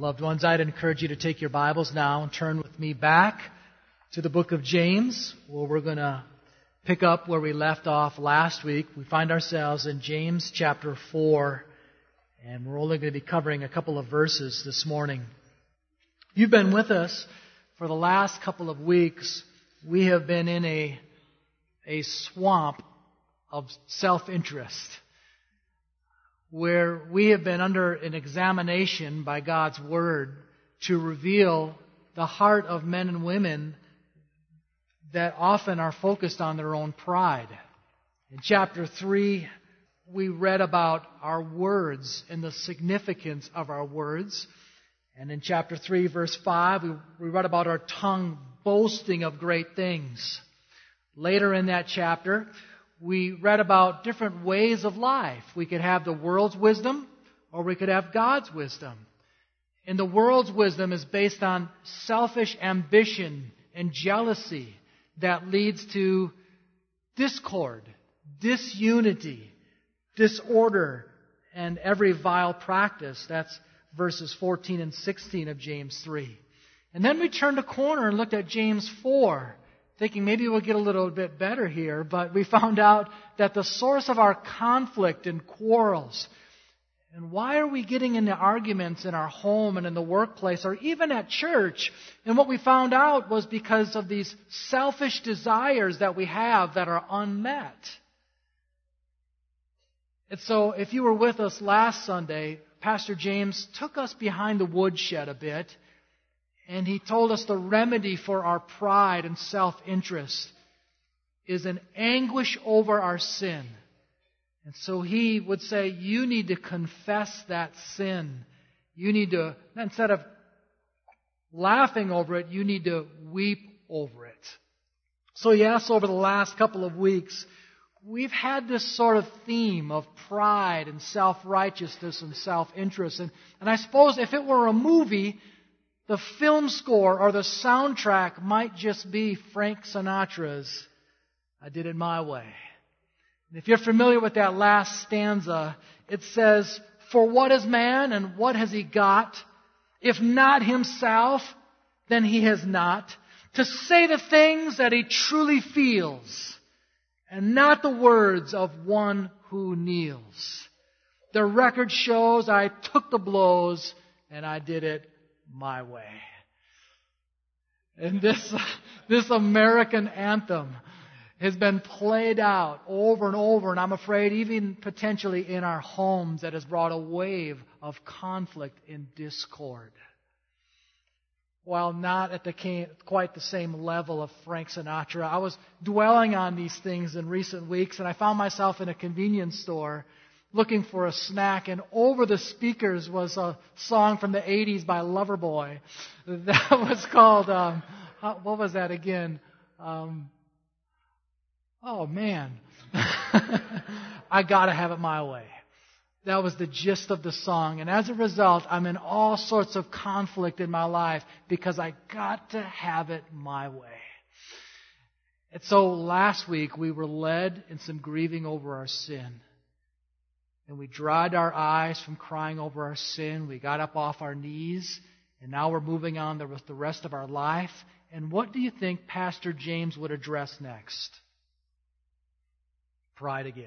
Loved ones, I'd encourage you to take your Bibles now and turn with me back to the book of James, where we're going to pick up where we left off last week. We find ourselves in James chapter 4, and we're only going to be covering a couple of verses this morning. You've been with us for the last couple of weeks. We have been in a, a swamp of self-interest where we have been under an examination by God's Word to reveal the heart of men and women that often are focused on their own pride. In chapter 3, we read about our words and the significance of our words. And in chapter 3, verse 5, we, we read about our tongue boasting of great things. Later in that chapter, we read about different ways of life. We could have the world's wisdom or we could have God's wisdom. And the world's wisdom is based on selfish ambition and jealousy that leads to discord, disunity, disorder, and every vile practice. That's verses 14 and 16 of James 3. And then we turned a corner and looked at James 4 thinking maybe we'll get a little bit better here, but we found out that the source of our conflict and quarrels, and why are we getting into arguments in our home and in the workplace or even at church? And what we found out was because of these selfish desires that we have that are unmet. And so, if you were with us last Sunday, Pastor James took us behind the woodshed a bit and he told us the remedy for our pride and self interest is an anguish over our sin. And so he would say, You need to confess that sin. You need to, instead of laughing over it, you need to weep over it. So, yes, over the last couple of weeks, we've had this sort of theme of pride and self righteousness and self interest. And, and I suppose if it were a movie, the film score or the soundtrack might just be Frank Sinatra's I Did It My Way. And if you're familiar with that last stanza, it says, For what is man and what has he got? If not himself, then he has not. To say the things that he truly feels, and not the words of one who kneels. The record shows I took the blows and I did it my way. And this, this American anthem has been played out over and over, and I'm afraid even potentially in our homes that has brought a wave of conflict and discord. While not at the, quite the same level of Frank Sinatra, I was dwelling on these things in recent weeks, and I found myself in a convenience store looking for a snack, and over the speakers was a song from the 80s by Loverboy. That was called, um, what was that again? Um, oh man. I gotta have it my way. That was the gist of the song. And as a result, I'm in all sorts of conflict in my life because I got to have it my way. And so last week we were led in some grieving over our sin. And we dried our eyes from crying over our sin. We got up off our knees. And now we're moving on with the rest of our life. And what do you think Pastor James would address next? Pride again.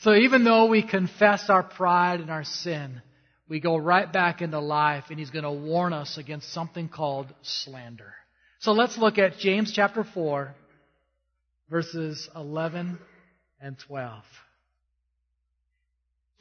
So even though we confess our pride and our sin, we go right back into life and he's going to warn us against something called slander. So let's look at James chapter 4, verses 11 and 12.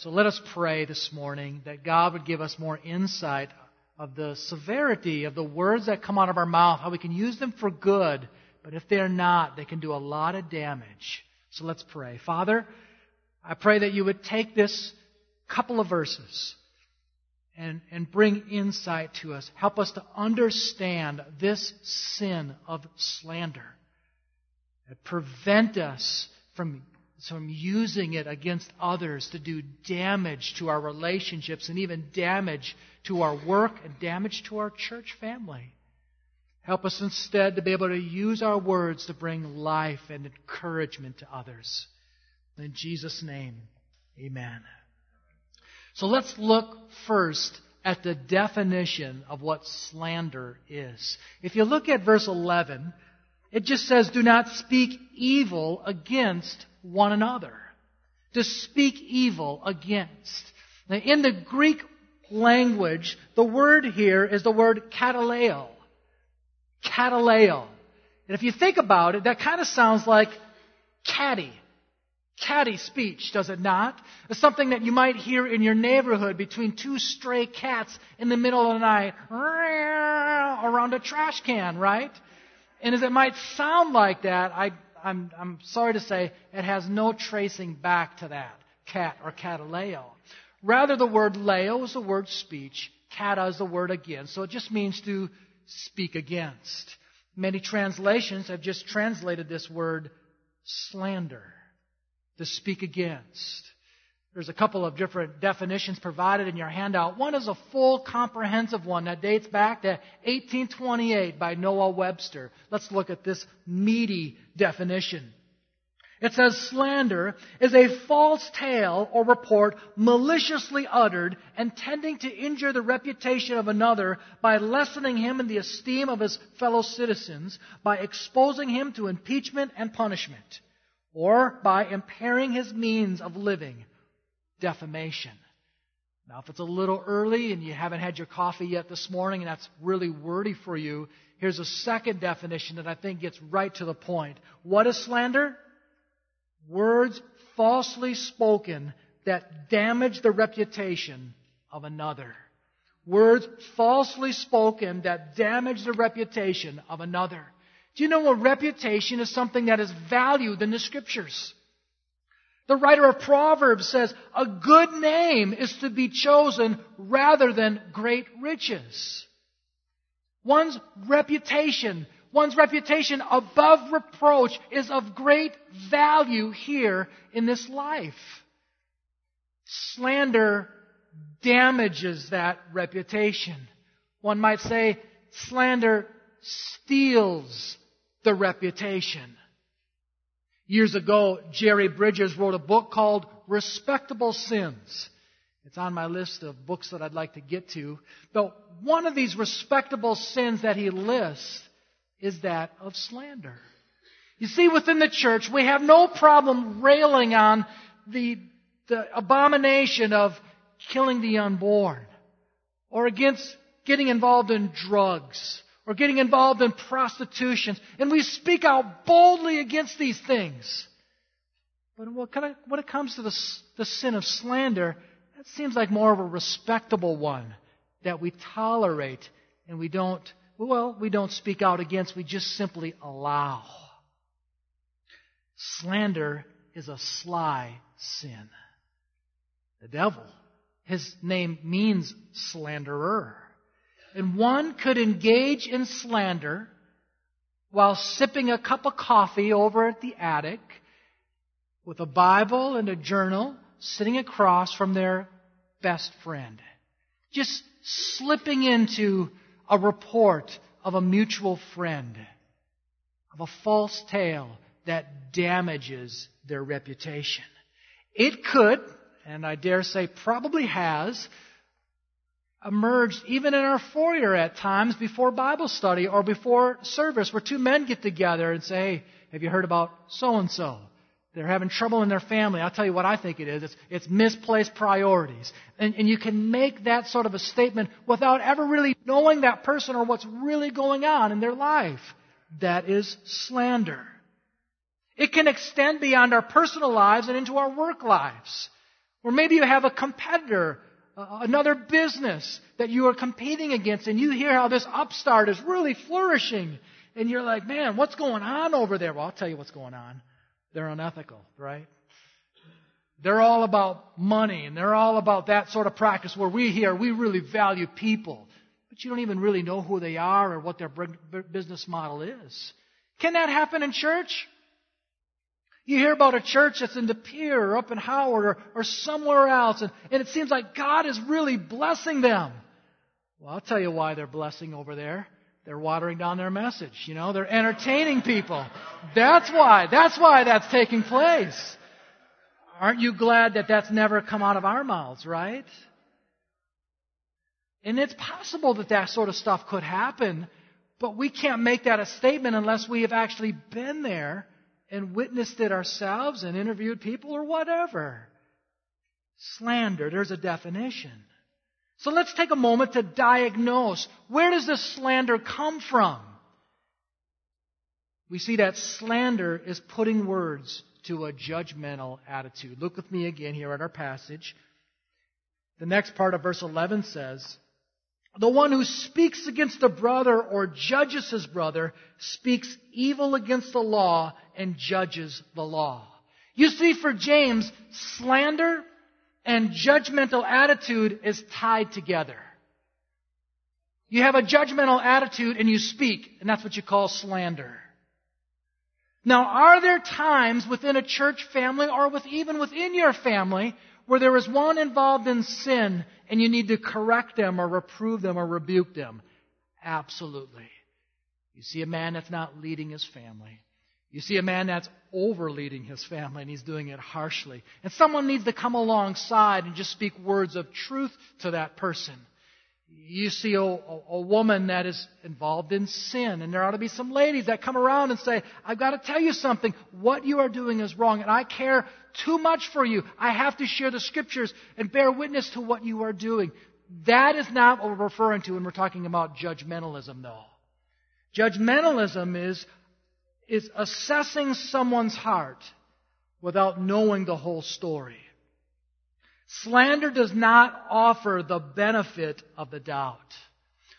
So let us pray this morning that God would give us more insight of the severity of the words that come out of our mouth, how we can use them for good, but if they're not, they can do a lot of damage. So let's pray. Father, I pray that you would take this couple of verses and, and bring insight to us. Help us to understand this sin of slander. And prevent us from, from using it against others to do damage to our relationships and even damage to our work and damage to our church family. Help us instead to be able to use our words to bring life and encouragement to others. In Jesus' name, amen. So let's look first at the definition of what slander is. If you look at verse 11, it just says, do not speak evil against one another. To speak evil against. Now, in the Greek language, the word here is the word kataleo. Kataleo. And if you think about it, that kind of sounds like catty catty speech, does it not? It's something that you might hear in your neighborhood between two stray cats in the middle of the night around a trash can, right? And as it might sound like that, I, I'm, I'm sorry to say it has no tracing back to that cat or kataleo. Rather, the word leo is the word speech, kata is the word again, so it just means to speak against. Many translations have just translated this word slander to speak against. There's a couple of different definitions provided in your handout. One is a full comprehensive one that dates back to 1828 by Noah Webster. Let's look at this meaty definition. It says slander is a false tale or report maliciously uttered and tending to injure the reputation of another by lessening him in the esteem of his fellow citizens, by exposing him to impeachment and punishment or by impairing his means of living, defamation. Now, if it's a little early and you haven't had your coffee yet this morning and that's really wordy for you, here's a second definition that I think gets right to the point. What is slander? Words falsely spoken that damage the reputation of another. Words falsely spoken that damage the reputation of another. Do you know a reputation is something that is valued in the scriptures? The writer of Proverbs says a good name is to be chosen rather than great riches. One's reputation, one's reputation above reproach is of great value here in this life. Slander damages that reputation. One might say slander steals the reputation. Years ago, Jerry Bridges wrote a book called Respectable Sins. It's on my list of books that I'd like to get to. But one of these respectable sins that he lists is that of slander. You see, within the church, we have no problem railing on the, the abomination of killing the unborn or against getting involved in drugs or getting involved in prostitution. And we speak out boldly against these things. But when it comes to the, the sin of slander, that seems like more of a respectable one that we tolerate and we don't, well, we don't speak out against, we just simply allow. Slander is a sly sin. The devil, his name means slanderer. And one could engage in slander while sipping a cup of coffee over at the attic with a Bible and a journal sitting across from their best friend. Just slipping into a report of a mutual friend, of a false tale that damages their reputation. It could, and I dare say probably has, emerged even in our foyer at times before Bible study or before service where two men get together and say, hey, have you heard about so and so? They're having trouble in their family. I'll tell you what I think it is. It's, it's misplaced priorities. And, and you can make that sort of a statement without ever really knowing that person or what's really going on in their life. That is slander. It can extend beyond our personal lives and into our work lives. Or maybe you have a competitor another business that you are competing against and you hear how this upstart is really flourishing and you're like, man, what's going on over there? Well, I'll tell you what's going on. They're unethical, right? They're all about money and they're all about that sort of practice where we here, we really value people. But you don't even really know who they are or what their business model is. Can that happen in church? You hear about a church that's in De Pere or up in Howard or, or somewhere else, and, and it seems like God is really blessing them. Well, I'll tell you why they're blessing over there. They're watering down their message. You know, they're entertaining people. That's why. That's why that's taking place. Aren't you glad that that's never come out of our mouths, right? And it's possible that that sort of stuff could happen, but we can't make that a statement unless we have actually been there and witnessed it ourselves and interviewed people or whatever. Slander, there's a definition. So let's take a moment to diagnose where does this slander come from? We see that slander is putting words to a judgmental attitude. Look with me again here at our passage. The next part of verse 11 says, the one who speaks against a brother or judges his brother speaks evil against the law and judges the law. You see, for James, slander and judgmental attitude is tied together. You have a judgmental attitude and you speak, and that's what you call slander. Now, are there times within a church family or with even within your family where there is one involved in sin and you need to correct them or reprove them or rebuke them? Absolutely. You see a man that's not leading his family. You see a man that's over leading his family and he's doing it harshly. And someone needs to come alongside and just speak words of truth to that person you see a, a, a, woman that is involved in sin, and there ought to be some ladies that come around and say, I've got to tell you something. What you are doing is wrong, and I care too much for you. I have to share the scriptures and bear witness to what you are doing. That is not what we're referring to when we're talking about judgmentalism, though. Judgmentalism is, is assessing someone's heart without knowing the whole story. Slander does not offer the benefit of the doubt.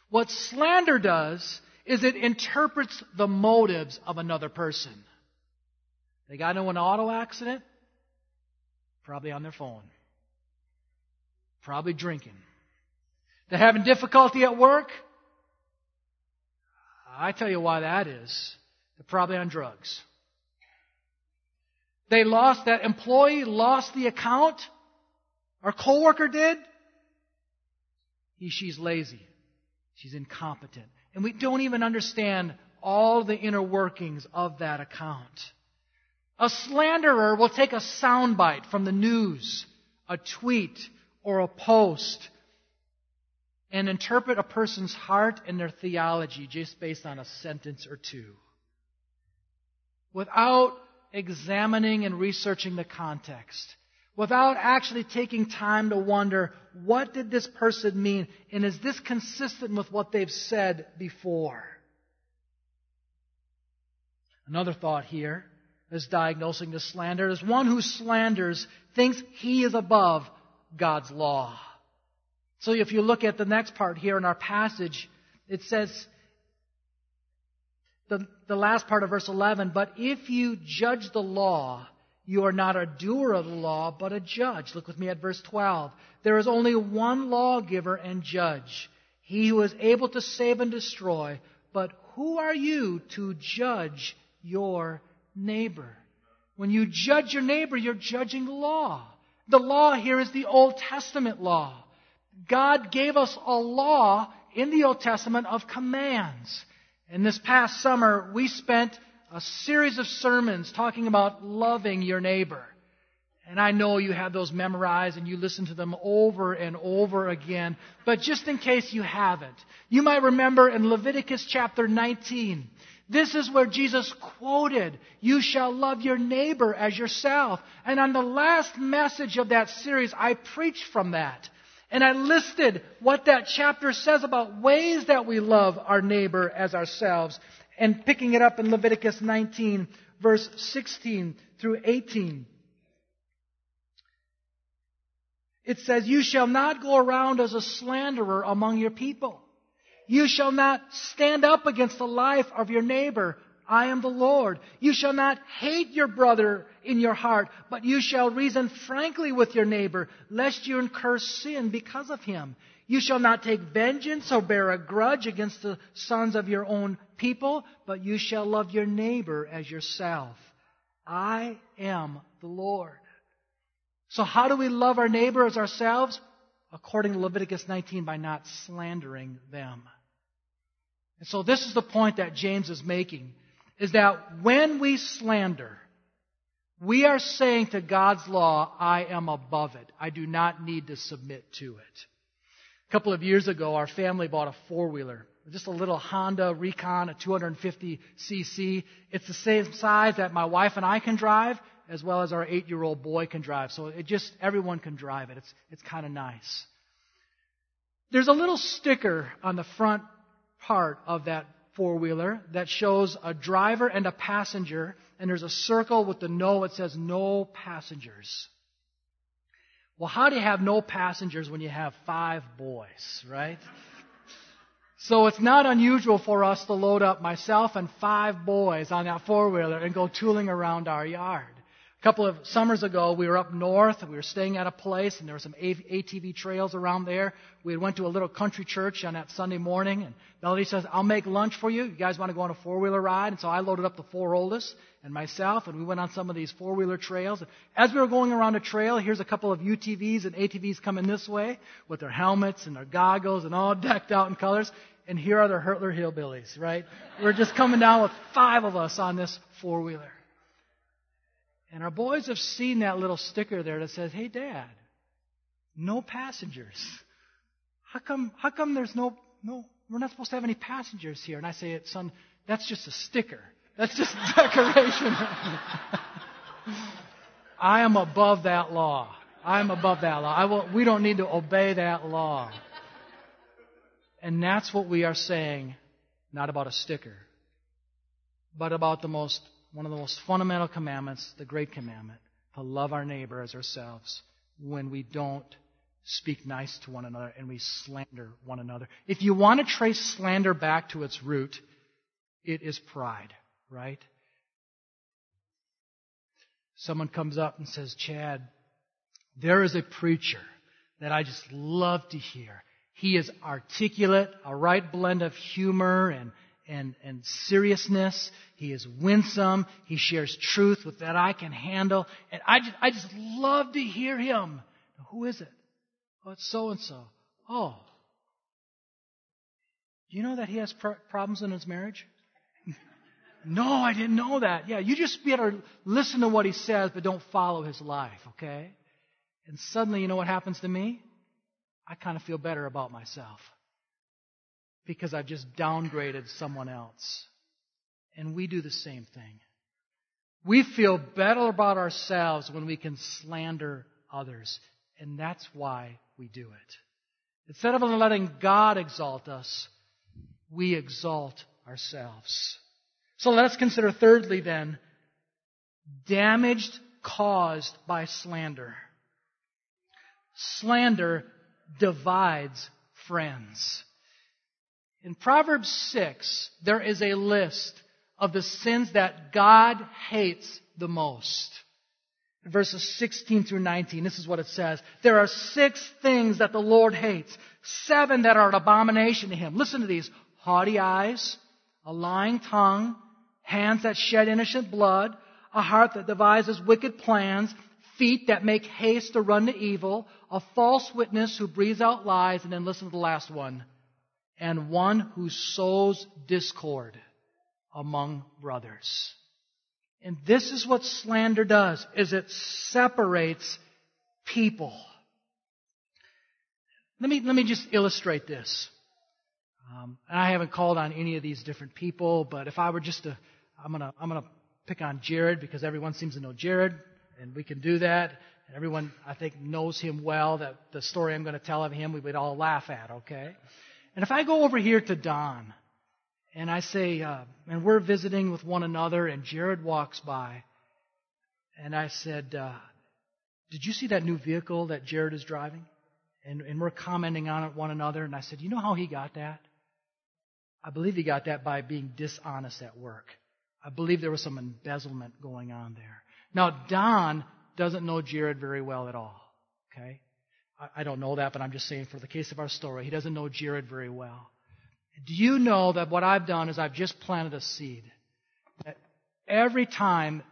What slander does is it interprets the motives of another person. They got into an auto accident? Probably on their phone. Probably drinking. They're having difficulty at work? I tell you why that is. They're probably on drugs. They lost, that employee lost the account? Our coworker did. He, she's lazy. She's incompetent. And we don't even understand all the inner workings of that account. A slanderer will take a soundbite from the news, a tweet, or a post, and interpret a person's heart and their theology just based on a sentence or two. Without examining and researching the context without actually taking time to wonder, what did this person mean? And is this consistent with what they've said before? Another thought here is diagnosing the slander is one who slanders thinks he is above God's law. So if you look at the next part here in our passage, it says, the, the last part of verse 11, but if you judge the law, you are not a doer of the law, but a judge. Look with me at verse 12. There is only one lawgiver and judge, he who is able to save and destroy. But who are you to judge your neighbor? When you judge your neighbor, you're judging the law. The law here is the Old Testament law. God gave us a law in the Old Testament of commands. And this past summer, we spent a series of sermons talking about loving your neighbor. And I know you have those memorized and you listen to them over and over again. But just in case you haven't, you might remember in Leviticus chapter 19, this is where Jesus quoted, You shall love your neighbor as yourself. And on the last message of that series, I preached from that. And I listed what that chapter says about ways that we love our neighbor as ourselves and picking it up in Leviticus 19, verse 16 through 18. It says, You shall not go around as a slanderer among your people. You shall not stand up against the life of your neighbor. I am the Lord. You shall not hate your brother in your heart, but you shall reason frankly with your neighbor, lest you incur sin because of him. You shall not take vengeance or bear a grudge against the sons of your own people, but you shall love your neighbor as yourself. I am the Lord. So how do we love our neighbor as ourselves? According to Leviticus 19, by not slandering them. And so this is the point that James is making, is that when we slander, we are saying to God's law, I am above it. I do not need to submit to it. A couple of years ago, our family bought a four-wheeler. Just a little Honda Recon, a 250cc. It's the same size that my wife and I can drive, as well as our eight-year-old boy can drive. So it just, everyone can drive it. It's, it's kind of nice. There's a little sticker on the front part of that four wheeler that shows a driver and a passenger, and there's a circle with the no, it says no passengers. Well, how do you have no passengers when you have five boys, right? So it's not unusual for us to load up myself and five boys on that four wheeler and go tooling around our yard. A couple of summers ago, we were up north. We were staying at a place, and there were some ATV trails around there. We went to a little country church on that Sunday morning, and Melody says, "I'll make lunch for you. You guys want to go on a four-wheeler ride?" And so I loaded up the four oldest and myself, and we went on some of these four-wheeler trails. And as we were going around a trail, here's a couple of UTVs and ATVs coming this way with their helmets and their goggles and all decked out in colors. And here are the Hurtler hillbillies, right? We're just coming down with five of us on this four-wheeler. And our boys have seen that little sticker there that says, Hey, Dad, no passengers. How come, how come there's no, no, we're not supposed to have any passengers here? And I say, Son, that's just a sticker. That's just decoration. I am above that law. I am above that law. I will, we don't need to obey that law. And that's what we are saying, not about a sticker, but about the most one of the most fundamental commandments, the great commandment, to love our neighbor as ourselves when we don't speak nice to one another and we slander one another. If you want to trace slander back to its root, it is pride, right? Someone comes up and says, Chad, there is a preacher that I just love to hear. He is articulate, a right blend of humor and, and, and seriousness. He is winsome. He shares truth with that I can handle. And I just, I just love to hear him. Who is it? Oh, it's so and so. Oh. Do you know that he has pr- problems in his marriage? no, I didn't know that. Yeah, you just better listen to what he says, but don't follow his life, okay? And suddenly, you know what happens to me? I kind of feel better about myself because I've just downgraded someone else. And we do the same thing. We feel better about ourselves when we can slander others. And that's why we do it. Instead of letting God exalt us, we exalt ourselves. So let's consider thirdly then, damaged caused by slander. Slander divides friends. In Proverbs 6, there is a list of the sins that God hates the most. In verses 16 through 19, this is what it says. There are six things that the Lord hates, seven that are an abomination to him. Listen to these. Haughty eyes, a lying tongue, hands that shed innocent blood, a heart that devises wicked plans, feet that make haste to run to evil, a false witness who breathes out lies, and then listen to the last one and one who sows discord among brothers. And this is what slander does, is it separates people. Let me, let me just illustrate this. Um, I haven't called on any of these different people, but if I were just to, I'm gonna, I'm gonna pick on Jared because everyone seems to know Jared, and we can do that. And everyone, I think, knows him well. That the story I'm going to tell of him, we would all laugh at. Okay, and if I go over here to Don and I say, uh, and we're visiting with one another, and Jared walks by, and I said, uh, Did you see that new vehicle that Jared is driving? And, and we're commenting on it one another, and I said, You know how he got that? I believe he got that by being dishonest at work. I believe there was some embezzlement going on there. Now, Don doesn't know Jared very well at all. Okay? I, don't know that, but I'm just saying for the case of our story, he doesn't know Jared very well. Do you know that what I've done is I've just planted a seed? That every time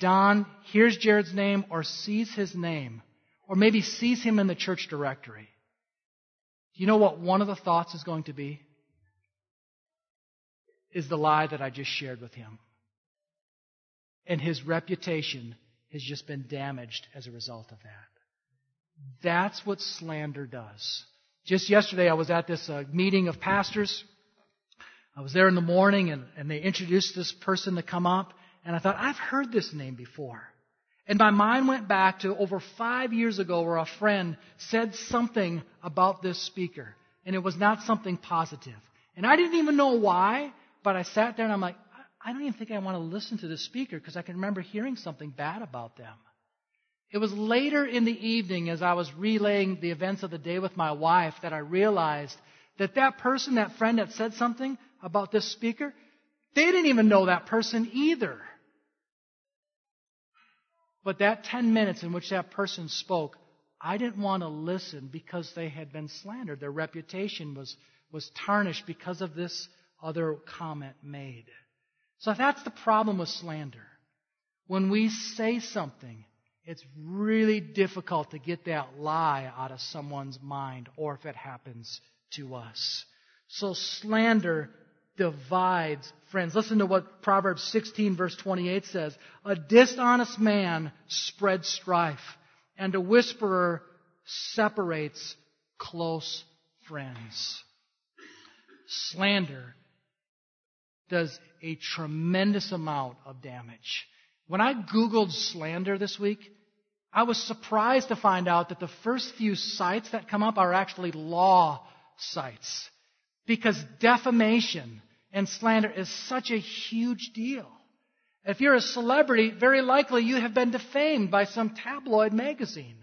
Don hears Jared's name or sees his name, or maybe sees him in the church directory, do you know what one of the thoughts is going to be? Is the lie that I just shared with him. And his reputation has just been damaged as a result of that. That's what slander does. Just yesterday, I was at this uh, meeting of pastors. I was there in the morning, and, and they introduced this person to come up, and I thought, I've heard this name before. And my mind went back to over five years ago where a friend said something about this speaker, and it was not something positive. And I didn't even know why, but I sat there and I'm like, I don't even think I want to listen to this speaker because I can remember hearing something bad about them. It was later in the evening as I was relaying the events of the day with my wife that I realized that that person, that friend that said something about this speaker, they didn't even know that person either. But that 10 minutes in which that person spoke, I didn't want to listen because they had been slandered. Their reputation was, was tarnished because of this other comment made. So that's the problem with slander. When we say something, it's really difficult to get that lie out of someone's mind or if it happens to us. So slander divides friends. Listen to what Proverbs 16 verse 28 says. A dishonest man spreads strife and a whisperer separates close friends. Slander does a tremendous amount of damage. When I Googled slander this week, I was surprised to find out that the first few sites that come up are actually law sites. Because defamation and slander is such a huge deal. If you're a celebrity, very likely you have been defamed by some tabloid magazine.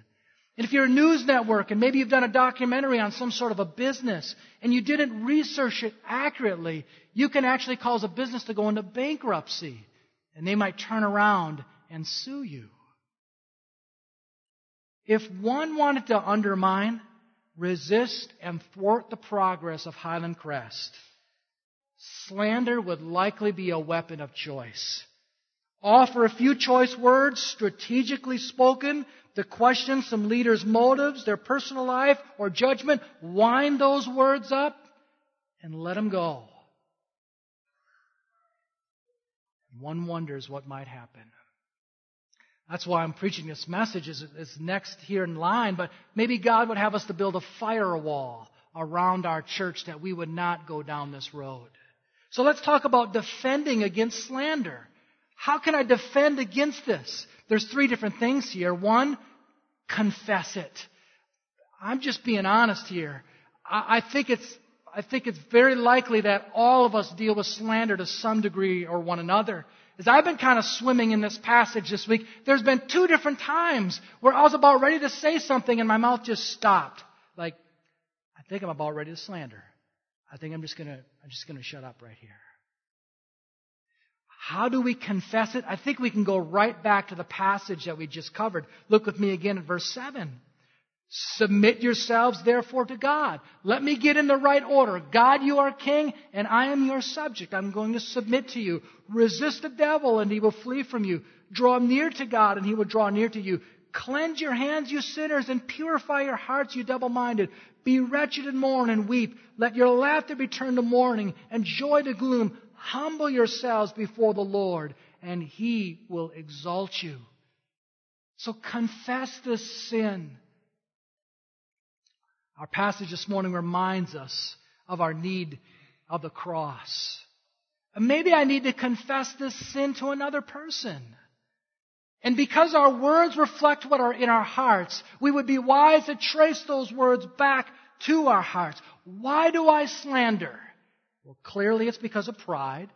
And if you're a news network and maybe you've done a documentary on some sort of a business and you didn't research it accurately, you can actually cause a business to go into bankruptcy and they might turn around and sue you. If one wanted to undermine, resist, and thwart the progress of Highland Crest, slander would likely be a weapon of choice. Offer a few choice words, strategically spoken, to question some leaders' motives, their personal life, or judgment. Wind those words up and let them go. One wonders what might happen. That's why I'm preaching this message is, is next here in line, but maybe God would have us to build a firewall around our church that we would not go down this road. So let's talk about defending against slander. How can I defend against this? There's three different things here. One, confess it. I'm just being honest here. I, I think it's I think it's very likely that all of us deal with slander to some degree or one another. As I've been kind of swimming in this passage this week, there's been two different times where I was about ready to say something and my mouth just stopped. Like, I think I'm about ready to slander. I think I'm just gonna, I'm just gonna shut up right here. How do we confess it? I think we can go right back to the passage that we just covered. Look with me again at verse 7. Submit yourselves therefore to God. Let me get in the right order. God, you are king, and I am your subject. I'm going to submit to you. Resist the devil, and he will flee from you. Draw near to God, and he will draw near to you. Cleanse your hands, you sinners, and purify your hearts, you double minded. Be wretched and mourn and weep. Let your laughter be turned to mourning, and joy to gloom. Humble yourselves before the Lord, and he will exalt you. So confess this sin our passage this morning reminds us of our need of the cross. Maybe I need to confess this sin to another person. And because our words reflect what are in our hearts, we would be wise to trace those words back to our hearts. Why do I slander? Well, clearly it's because of pride.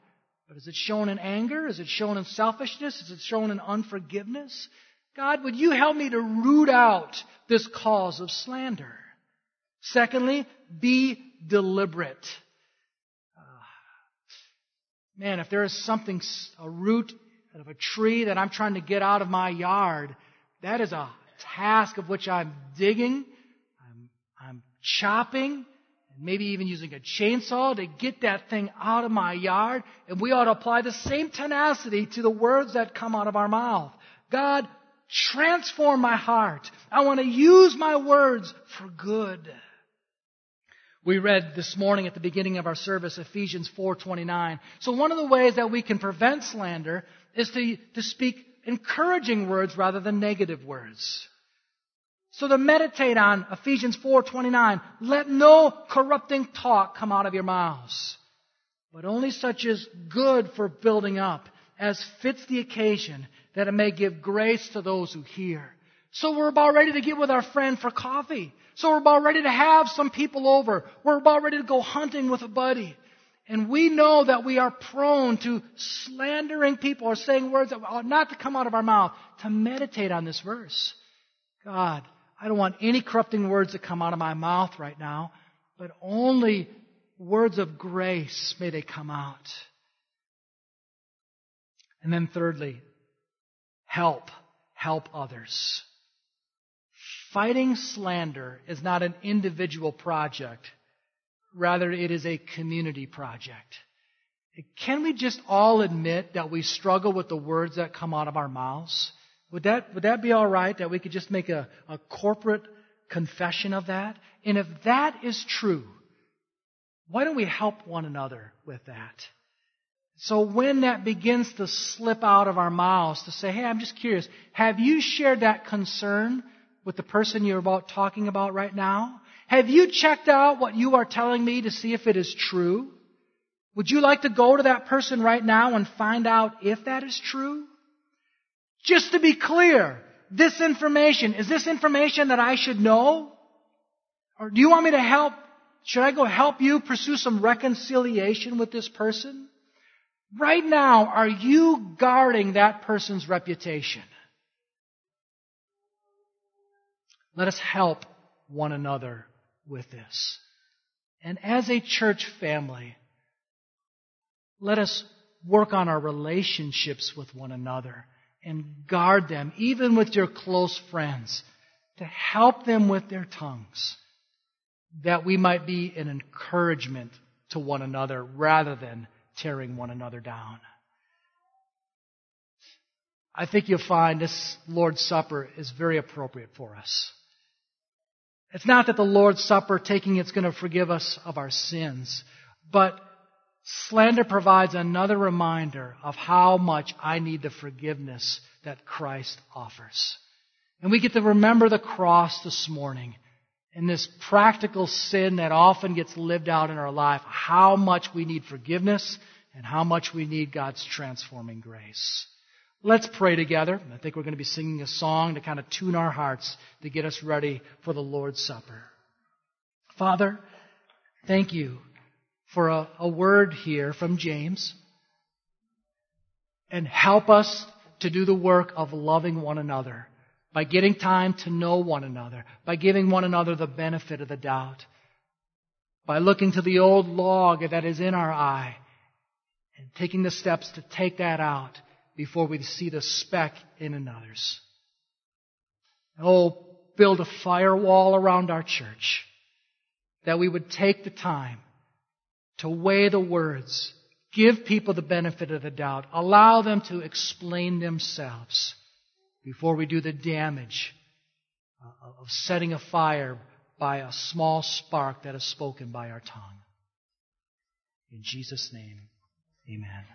But is it shown in anger? Is it shown in selfishness? Is it shown in unforgiveness? God, would you help me to root out this cause of slander? Secondly, be deliberate. Uh, man, if there is something, a root out of a tree that I'm trying to get out of my yard, that is a task of which I'm digging, I'm, I'm chopping, maybe even using a chainsaw to get that thing out of my yard. And we ought to apply the same tenacity to the words that come out of our mouth. God, transform my heart. I want to use my words for good. We read this morning at the beginning of our service Ephesians 4:29. So one of the ways that we can prevent slander is to, to speak encouraging words rather than negative words. So to meditate on Ephesians 4:29, let no corrupting talk come out of your mouths, but only such as good for building up, as fits the occasion, that it may give grace to those who hear. So we're about ready to get with our friend for coffee. So we're about ready to have some people over. We're about ready to go hunting with a buddy. And we know that we are prone to slandering people or saying words that ought not to come out of our mouth, to meditate on this verse. God, I don't want any corrupting words to come out of my mouth right now, but only words of grace may they come out. And then thirdly, help. Help others. Fighting slander is not an individual project. Rather, it is a community project. Can we just all admit that we struggle with the words that come out of our mouths? Would that, would that be all right that we could just make a, a corporate confession of that? And if that is true, why don't we help one another with that? So when that begins to slip out of our mouths to say, hey, I'm just curious, have you shared that concern with the person you're about talking about right now? Have you checked out what you are telling me to see if it is true? Would you like to go to that person right now and find out if that is true? Just to be clear, this information, is this information that I should know? Or do you want me to help? Should I go help you pursue some reconciliation with this person? Right now, are you guarding that person's reputation? Let us help one another with this. And as a church family, let us work on our relationships with one another and guard them, even with your close friends, to help them with their tongues, that we might be an encouragement to one another rather than tearing one another down. I think you'll find this Lord's Supper is very appropriate for us. It's not that the Lord's Supper taking it's going to forgive us of our sins, but slander provides another reminder of how much I need the forgiveness that Christ offers. And we get to remember the cross this morning and this practical sin that often gets lived out in our life, how much we need forgiveness and how much we need God's transforming grace. Let's pray together. I think we're going to be singing a song to kind of tune our hearts to get us ready for the Lord's Supper. Father, thank you for a, a word here from James. And help us to do the work of loving one another by getting time to know one another, by giving one another the benefit of the doubt, by looking to the old log that is in our eye and taking the steps to take that out before we see the speck in another's. Oh, build a firewall around our church that we would take the time to weigh the words, give people the benefit of the doubt, allow them to explain themselves before we do the damage uh, of setting a fire by a small spark that is spoken by our tongue. In Jesus' name, amen.